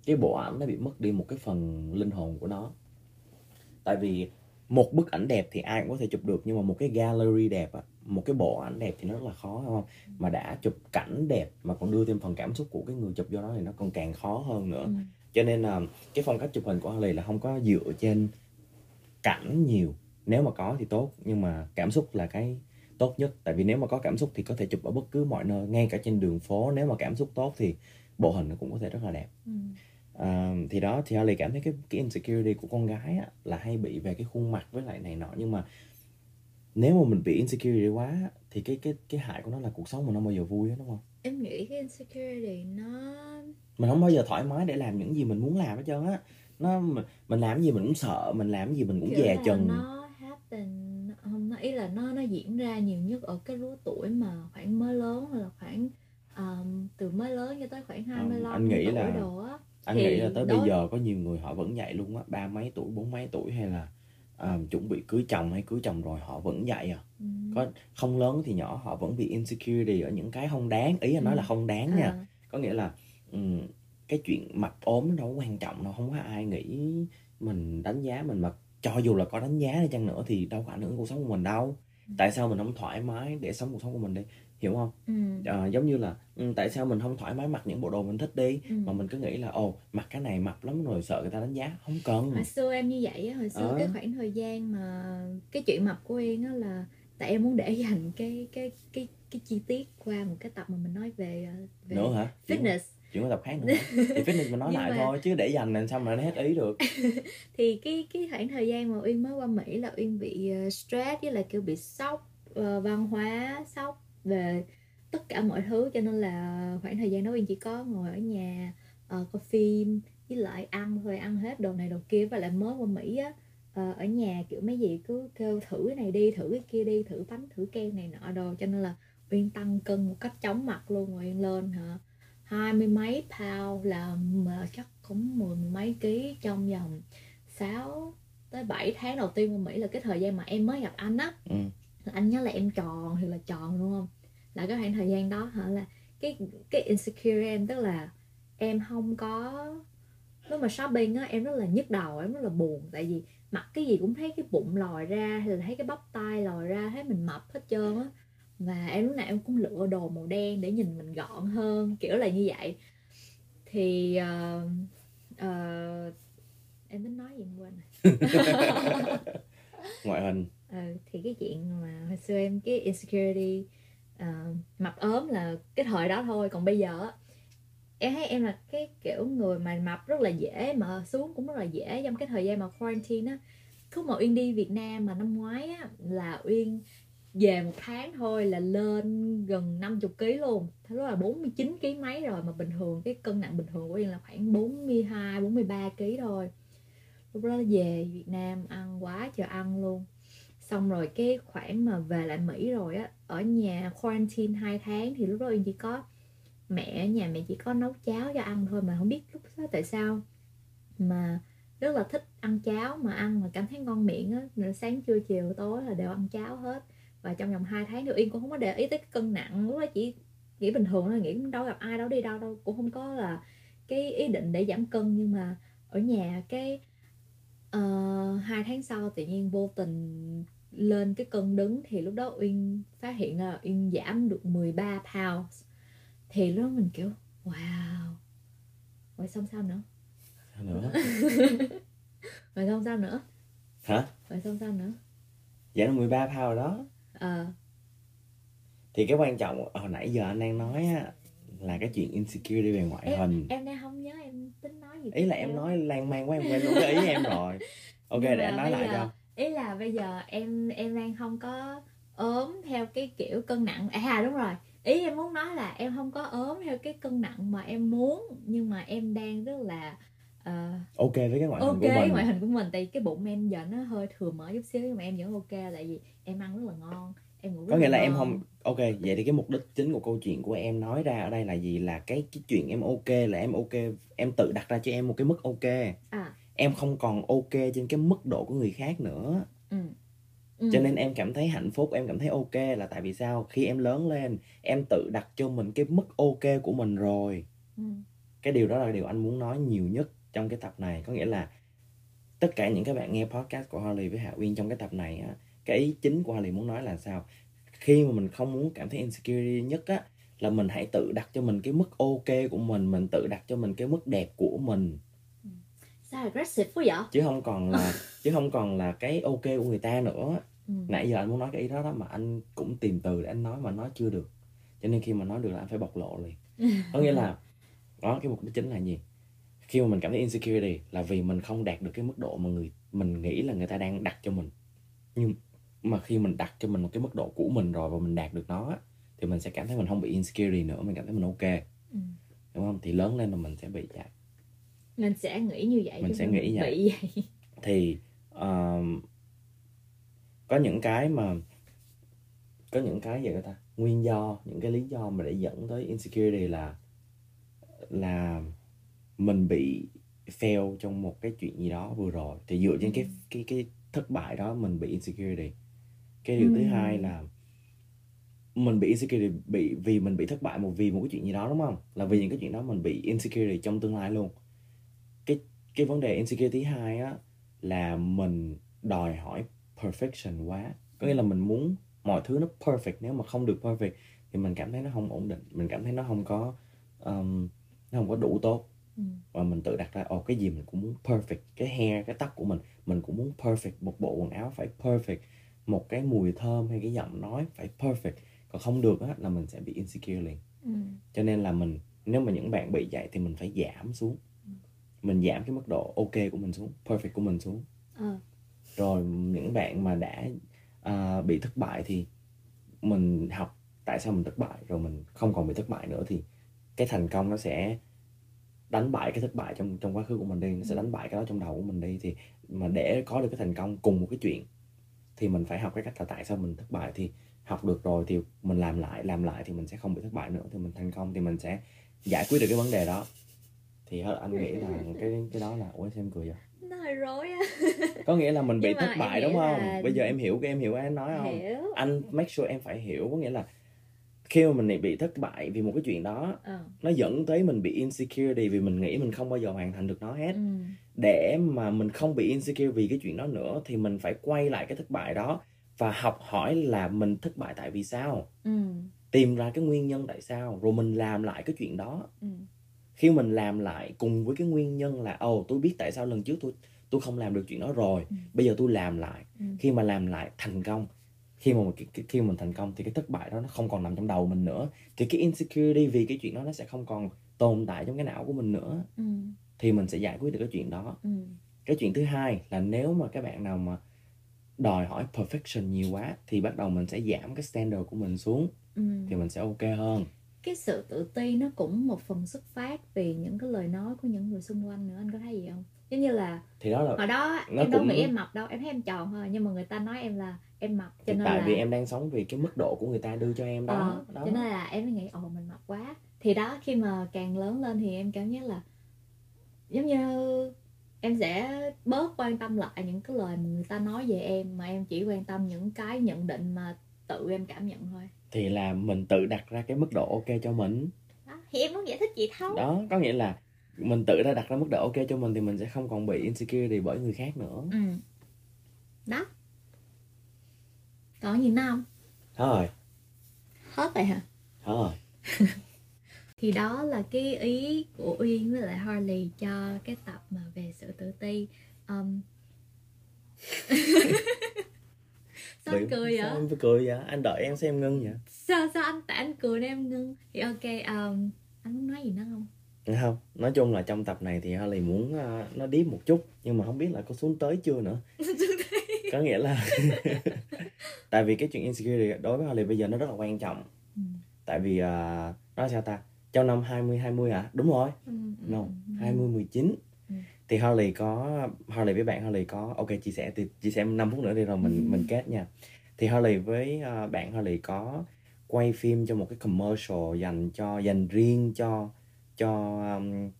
cái bộ ảnh nó bị mất đi một cái phần linh hồn của nó. Tại vì một bức ảnh đẹp thì ai cũng có thể chụp được nhưng mà một cái gallery đẹp á một cái bộ ảnh đẹp thì nó rất là khó không? Mà đã chụp cảnh đẹp mà còn đưa thêm phần cảm xúc của cái người chụp vô đó thì nó còn càng khó hơn nữa. Ừ. cho nên là cái phong cách chụp hình của Harley là không có dựa trên cảnh nhiều. Nếu mà có thì tốt nhưng mà cảm xúc là cái tốt nhất. Tại vì nếu mà có cảm xúc thì có thể chụp ở bất cứ mọi nơi ngay cả trên đường phố. Nếu mà cảm xúc tốt thì bộ hình nó cũng có thể rất là đẹp. Ừ. à, thì đó thì Harley cảm thấy cái cái insecurity của con gái á, là hay bị về cái khuôn mặt với lại này nọ. Nhưng mà nếu mà mình bị insecurity quá thì cái cái cái hại của nó là cuộc sống mình không bao giờ vui hết đúng không? Em nghĩ cái insecurity nó mình không bao giờ thoải mái để làm những gì mình muốn làm hết trơn á. Nó mình làm gì mình cũng sợ mình làm gì mình cũng dè chừng. nó happen không nó ý là nó nó diễn ra nhiều nhất ở cái lứa tuổi mà khoảng mới lớn hay là khoảng um, từ mới lớn cho tới khoảng 25 anh nghĩ tuổi là đồ á. anh nghĩ là tới đối... bây giờ có nhiều người họ vẫn vậy luôn á ba mấy tuổi bốn mấy tuổi hay là um, chuẩn bị cưới chồng hay cưới chồng rồi họ vẫn vậy à ừ. có không lớn thì nhỏ họ vẫn bị insecurity ở những cái không đáng ý nói ừ. là không đáng nha à. có nghĩa là um, cái chuyện mập ốm đâu quan trọng đâu không có ai nghĩ mình đánh giá mình mà cho dù là có đánh giá đi chăng nữa thì đâu có ảnh hưởng cuộc sống của mình đâu ừ. tại sao mình không thoải mái để sống cuộc sống của mình đi hiểu không? Ừ. à, giống như là ừ, tại sao mình không thoải mái mặc những bộ đồ mình thích đi ừ. mà mình cứ nghĩ là ồ mặc cái này mập lắm rồi sợ người ta đánh giá không cần. Hồi xưa em như vậy á hồi xưa à. cái khoảng thời gian mà cái chuyện mập của em á là tại em muốn để dành cái cái cái cái chi tiết qua một cái tập mà mình nói về ờ, về nữa hả? Fitness. chuyện của tập khác nữa. Thì fitness mình nói lại mà... thôi chứ để dành làm sao mà nó hết ý được. Thì cái cái khoảng thời gian mà uyên mới qua mỹ là uyên bị stress với lại kiểu bị sốc uh, văn hóa sốc về tất cả mọi thứ cho nên là khoảng thời gian đó Uyên chỉ có ngồi ở nhà uh, coi phim với lại ăn thôi ăn hết đồ này đồ kia và lại mới qua Mỹ á uh, ở nhà kiểu mấy gì cứ kêu thử cái này đi thử cái kia đi thử bánh thử kem này nọ đồ cho nên là Uyên tăng cân một cách chóng mặt luôn rồi Uyên lên hả hai mươi mấy pound là mà chắc cũng mười mấy ký trong vòng 6 tới 7 tháng đầu tiên qua Mỹ là cái thời gian mà em mới gặp anh á. Ừ anh nhớ là em tròn thì là tròn đúng không? Là cái khoảng thời gian đó hả? Là cái cái insecure em tức là em không có lúc mà shopping á em rất là nhức đầu em rất là buồn. Tại vì mặc cái gì cũng thấy cái bụng lòi ra hay là thấy cái bắp tay lòi ra thấy mình mập hết trơn á. Và em lúc nào em cũng lựa đồ màu đen để nhìn mình gọn hơn kiểu là như vậy. Thì uh, uh, em tính nói gì em quên ngoại hình ừ, thì cái chuyện mà hồi xưa em cái insecurity uh, mập ốm là cái thời đó thôi còn bây giờ em thấy em là cái kiểu người mà mập rất là dễ mà xuống cũng rất là dễ trong cái thời gian mà quarantine á cứ mà uyên đi việt nam mà năm ngoái á là uyên về một tháng thôi là lên gần 50 kg luôn thế đó là 49 kg mấy rồi mà bình thường cái cân nặng bình thường của yên là khoảng 42 43 kg thôi. Lúc đó về Việt Nam ăn quá trời ăn luôn xong rồi cái khoảng mà về lại Mỹ rồi á ở nhà quarantine 2 tháng thì lúc đó Uyên chỉ có mẹ ở nhà mẹ chỉ có nấu cháo cho ăn thôi mà không biết lúc đó tại sao mà rất là thích ăn cháo mà ăn mà cảm thấy ngon miệng á. Sáng trưa chiều tối là đều ăn cháo hết. Và trong vòng 2 tháng thì Uyên cũng không có để ý tới cái cân nặng lúc đó chỉ nghĩ bình thường thôi nghĩ đâu gặp ai đâu đi đâu đâu cũng không có là cái ý định để giảm cân. Nhưng mà ở nhà cái uh, hai tháng sau tự nhiên vô tình lên cái cân đứng thì lúc đó Uyên phát hiện là Uyên giảm được 13 pounds. Thì lúc đó mình kiểu wow. Rồi xong sao nữa? Sao nữa? Rồi xong sao nữa? Hả? Rồi xong sao nữa? Giảm được 13 pound đó. Ờ. Thì cái quan trọng hồi nãy giờ anh đang nói á là cái chuyện insecurity về ngoại em, hình. em đang không nhớ em tính nói gì ý là em nói lan man quá em quên luôn cái ý em rồi. Ok Nhưng để anh nói lại giờ- cho ý là bây giờ em em đang không có ốm theo cái kiểu cân nặng. À đúng rồi. Ý em muốn nói là em không có ốm theo cái cân nặng mà em muốn nhưng mà em đang rất là ờ, ok với cái ngoại ok hình của mình. ngoại hình của mình. Tại cái bụng em giờ nó hơi thừa mỡ chút xíu nhưng mà em vẫn ok tại vì em ăn rất là ngon. Em ngủ rất có nghĩa là em ngon. không ok vậy thì cái mục đích chính của câu chuyện của em nói ra ở đây là gì? Là cái cái chuyện em ok là em ok em tự đặt ra cho em một cái mức ok. À em không còn ok trên cái mức độ của người khác nữa ừ. Ừ. cho nên em cảm thấy hạnh phúc em cảm thấy ok là tại vì sao khi em lớn lên em tự đặt cho mình cái mức ok của mình rồi ừ. cái điều đó là điều anh muốn nói nhiều nhất trong cái tập này có nghĩa là tất cả những các bạn nghe podcast của Harley với Hạ Uyên trong cái tập này á cái ý chính của Harley muốn nói là sao khi mà mình không muốn cảm thấy insecurity nhất á là mình hãy tự đặt cho mình cái mức ok của mình mình tự đặt cho mình cái mức đẹp của mình sao aggressive quá vậy? Chứ không còn là chứ không còn là cái ok của người ta nữa. Ừ. nãy giờ anh muốn nói cái ý đó đó mà anh cũng tìm từ để anh nói mà nói chưa được. Cho nên khi mà nói được là anh phải bộc lộ liền. Có nghĩa là đó cái mục đích chính là gì? Khi mà mình cảm thấy insecurity là vì mình không đạt được cái mức độ mà người mình nghĩ là người ta đang đặt cho mình. Nhưng mà khi mình đặt cho mình một cái mức độ của mình rồi và mình đạt được nó thì mình sẽ cảm thấy mình không bị insecurity nữa mình cảm thấy mình ok. Ừ. đúng không? Thì lớn lên là mình sẽ bị vậy mình sẽ nghĩ như vậy Mình sẽ nghĩ vậy. bị vậy thì um, có những cái mà có những cái gì ta nguyên do những cái lý do mà để dẫn tới insecurity là là mình bị fail trong một cái chuyện gì đó vừa rồi thì dựa trên cái Ừ. cái cái thất bại đó mình bị insecurity cái điều thứ Ừ. hai là mình bị insecurity bị vì mình bị thất bại một vì một cái chuyện gì đó đúng không là vì những cái chuyện đó mình bị insecurity trong tương lai luôn cái vấn đề insecurity thứ hai á là mình đòi hỏi perfection quá. Có nghĩa là mình muốn mọi thứ nó perfect. Nếu mà không được perfect thì mình cảm thấy nó không ổn định. Mình cảm thấy nó không có um, nó không có đủ tốt. Ừ. và mình tự đặt ra ồ cái gì mình cũng muốn perfect cái hair cái tóc của mình mình cũng muốn perfect một bộ quần áo phải perfect một cái mùi thơm hay cái giọng nói phải perfect. Còn không được á là mình sẽ bị insecure liền. Ừ. cho nên là mình nếu mà những bạn bị vậy thì mình phải giảm xuống mình giảm cái mức độ ok của mình xuống perfect của mình xuống. Ờ. rồi những bạn mà đã à, bị thất bại thì mình học tại sao mình thất bại rồi mình không còn bị thất bại nữa thì cái thành công nó sẽ đánh bại cái thất bại trong trong quá khứ của mình đi nó sẽ đánh bại cái đó trong đầu của mình đi. Thì mà để có được cái thành công cùng một cái chuyện thì mình phải học cái cách là tại sao mình thất bại thì học được rồi thì mình làm lại làm lại thì mình sẽ không bị thất bại nữa. Thì mình thành công thì mình sẽ giải quyết được cái vấn đề đó thì anh nghĩ là cái cái đó là ủa xem cười vậy nó hơi rối á có nghĩa là mình bị thất bại đúng không là- bây giờ em hiểu cái em hiểu anh nói không hiểu anh make sure em phải hiểu có nghĩa là khi mà mình bị thất bại vì một cái chuyện đó ờ. nó dẫn tới mình bị insecurity vì mình nghĩ mình không bao giờ hoàn thành được nó hết ừ. để mà mình không bị insecure vì cái chuyện đó nữa thì mình phải quay lại cái thất bại đó và học hỏi là mình thất bại tại vì sao Ừ. tìm ra cái nguyên nhân tại sao rồi mình làm lại cái chuyện đó Ừ. khi mình làm lại cùng với cái nguyên nhân là ồ tôi biết tại sao lần trước tôi tôi không làm được chuyện đó rồi Ừ. bây giờ tôi làm lại Ừ. khi mà làm lại thành công khi mà khi mình thành công thì cái thất bại đó nó không còn nằm trong đầu mình nữa thì cái insecurity vì cái chuyện đó nó sẽ không còn tồn tại trong cái não của mình nữa Ừ. thì mình sẽ giải quyết được cái chuyện đó Ừ. cái chuyện thứ hai là nếu mà các bạn nào mà đòi hỏi perfection nhiều quá thì bắt đầu mình sẽ giảm cái standard của mình xuống Ừ. thì mình sẽ ok hơn cái sự tự ti nó cũng một phần xuất phát vì những cái lời nói của những người xung quanh nữa anh có thấy gì không? Giống như là thì đó là hồi đó Nó em đâu cũng- nghĩ em mập đâu em thấy em tròn thôi nhưng mà người ta nói em là em mập cho thì nên tại là vì em đang sống vì cái mức độ của người ta đưa cho em đó, Ờ, đó. cho nên là em mới nghĩ ồ mình mập quá. Thì đó khi mà càng lớn lên thì em cảm giác là giống như em sẽ bớt quan tâm lại những cái lời mà người ta nói về em mà em chỉ quan tâm những cái nhận định mà tự em cảm nhận thôi thì là mình tự đặt ra cái mức độ ok cho mình. Đó. thì em muốn giải thích gì thấu đó có nghĩa là mình tự ra đặt ra mức độ ok cho mình thì mình sẽ không còn bị insecurity bởi người khác nữa. Ừ. Đó. Còn gì nữa không? Thôi. Hết rồi hả? Thôi. Thì đó là cái ý của Uyên với lại Harley cho cái tập mà về sự tự ti. Um... sao anh cười sao vậy? em phải cười vậy? Anh đợi em xem ngưng vậy. Sao sao anh tại anh cười nên em ngưng? Thì ok um, anh muốn nói gì nữa không? Không. Nói chung là trong tập này thì Harley muốn uh, nó deep một chút nhưng mà không biết là có xuống tới chưa nữa. Có nghĩa là tại vì cái chuyện insecurity đối với Harley bây giờ nó rất là quan trọng. Ừ. tại vì uh, nói sao ta? Trong năm 2020 à đúng rồi. Ừ, ừ, no ừ. 2019 Ừ. thì Harley có Harley với bạn Harley có ok chia sẻ thì chia sẻ 5 phút nữa đi rồi mình Ừ. mình kết nha thì Harley với uh, bạn Harley có quay phim cho một cái commercial dành cho dành riêng cho cho um,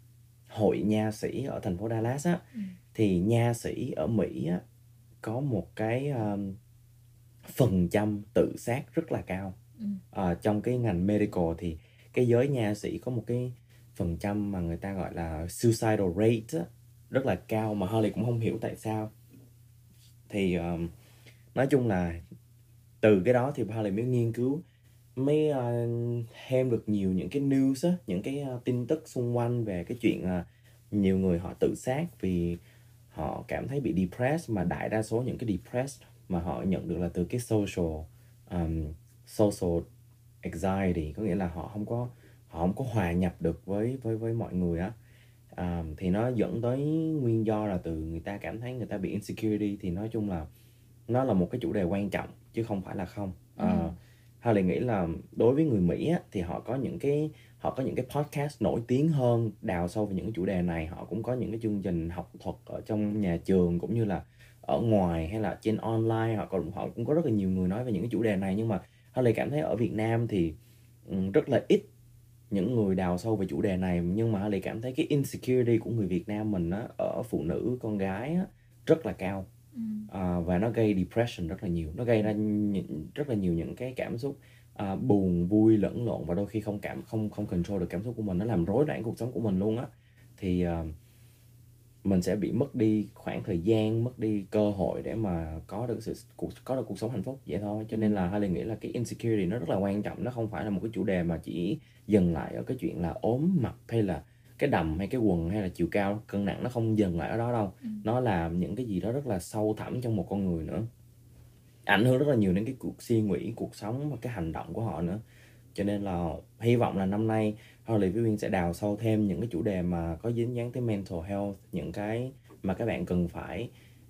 hội nha sĩ ở thành phố Dallas á Ừ. thì nha sĩ ở Mỹ á có một cái um, phần trăm tự sát rất là cao Ừ. Ờ, trong cái ngành medical thì cái giới nha sĩ có một cái phần trăm mà người ta gọi là suicidal rate á, rất là cao mà Harley cũng không hiểu tại sao. Thì uh, nói chung là từ cái đó thì Harley mới nghiên cứu mới ờ, uh, thêm được nhiều những cái news á, những cái uh, tin tức xung quanh về cái chuyện uh, nhiều người họ tự sát vì họ cảm thấy bị depressed mà đại đa số những cái depressed mà họ nhận được là từ cái social um, social anxiety có nghĩa là họ không có họ không có hòa nhập được với với với mọi người á à, thì nó dẫn tới nguyên do là từ người ta cảm thấy người ta bị insecurity thì nói chung là nó là một cái chủ đề quan trọng chứ không phải là không. À, Ừ. Harley nghĩ là đối với người Mỹ á, thì họ có những cái họ có những cái podcast nổi tiếng hơn đào sâu về những cái chủ đề này. Họ cũng có những cái chương trình học thuật ở trong nhà trường cũng như là ở ngoài hay là trên online. Họ còn họ cũng có rất là nhiều người nói về những cái chủ đề này. Nhưng mà Harley cảm thấy ở Việt Nam thì rất là ít những người đào sâu về chủ đề này nhưng mà Harley cảm thấy cái insecurity của người Việt Nam mình á, ở phụ nữ con gái á, rất là cao. Ừ. à, và nó gây depression rất là nhiều. Nó gây ra những, rất là nhiều những cái cảm xúc à, buồn vui lẫn lộn và đôi khi không cảm không không control được cảm xúc của mình. Nó làm rối loạn cuộc sống của mình luôn á. Thì à, mình sẽ bị mất đi khoảng thời gian mất đi cơ hội để mà có được sự cuộc có được cuộc sống hạnh phúc vậy thôi. Cho nên là Harley nghĩ là cái insecurity nó rất là quan trọng nó không phải là một cái chủ đề mà chỉ dừng lại ở cái chuyện là ốm mập hay là cái đầm hay cái quần hay là chiều cao. Cân nặng nó không dừng lại ở đó đâu. Ừ. nó là những cái gì đó rất là sâu thẳm trong một con người nữa. Ảnh hưởng rất là nhiều đến cái cuộc suy nghĩ cuộc sống và cái hành động của họ nữa. Cho nên là hy vọng là năm nay Harley với Viên sẽ đào sâu thêm những cái chủ đề mà có dính dáng tới mental health những cái mà các bạn cần phải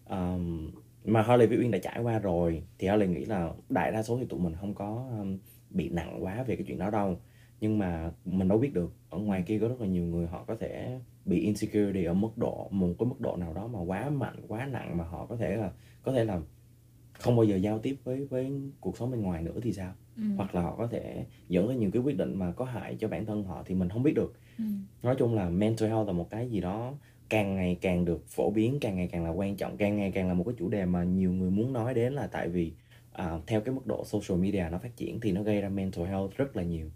um, mà Harley với Uyên đã trải qua rồi thì Harley nghĩ là đại đa số thì tụi mình không có um, bị nặng quá về cái chuyện đó đâu. Nhưng mà mình đâu biết được ở ngoài kia có rất là nhiều người họ có thể bị insecurity ở mức độ một cái mức độ nào đó mà quá mạnh quá nặng mà họ có thể là có thể là không bao giờ giao tiếp với với cuộc sống bên ngoài nữa thì sao? Ừ. hoặc là họ có thể dẫn tới nhiều cái quyết định mà có hại cho bản thân họ thì mình không biết được Ừ. nói chung là mental health là một cái gì đó càng ngày càng được phổ biến càng ngày càng là quan trọng càng ngày càng là một cái chủ đề mà nhiều người muốn nói đến là tại vì à, theo cái mức độ social media nó phát triển thì nó gây ra mental health rất là nhiều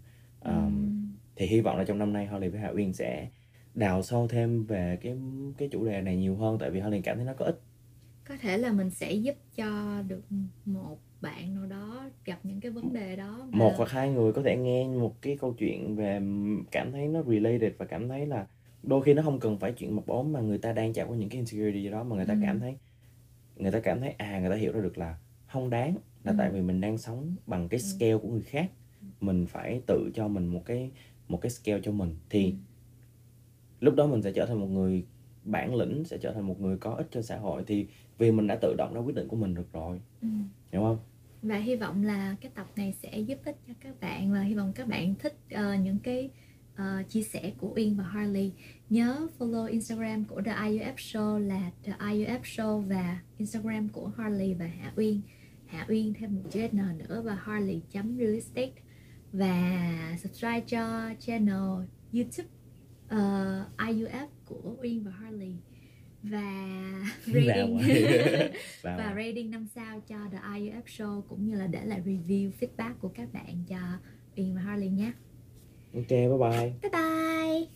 Ừ. um, thì hy vọng là trong năm nay Harley với Hạ Uyên sẽ đào sâu thêm về cái cái chủ đề này nhiều hơn tại vì Harley cảm thấy nó có ích có thể là mình sẽ giúp cho được một bạn nào đó gặp những cái vấn đề đó một hoặc hai người có thể nghe một cái câu chuyện về cảm thấy nó related và cảm thấy là đôi khi nó không cần phải chuyện mập ốm mà người ta đang trải qua những cái insecurity gì đó mà người ta Ừ. cảm thấy người ta cảm thấy à người ta hiểu ra được là không đáng là Ừ. tại vì mình đang sống bằng cái Ừ. scale của người khác mình phải tự cho mình một cái một cái scale cho mình thì Ừ. lúc đó mình sẽ trở thành một người bản lĩnh sẽ trở thành một người có ích cho xã hội thì vì mình đã tự động ra quyết định của mình được rồi Ừ. hiểu không và hy vọng là cái tập này sẽ giúp ích cho các bạn và hy vọng các bạn thích uh, những cái uh, chia sẻ của Uyên và Harley. Nhớ follow Instagram của The IUF Show là The IUF Show và Instagram của Harley và Hạ Uyên. Hạ Uyên thêm một chữ N nữa và Harley chấm real estate. Và subscribe cho channel YouTube ờ, uh, IUF của Uyên và Harley và rating và rating 5 sao cho The IUF Show cũng như là để lại review feedback của các bạn cho Uyên và Harley nhé. ok bye bye Bye bye.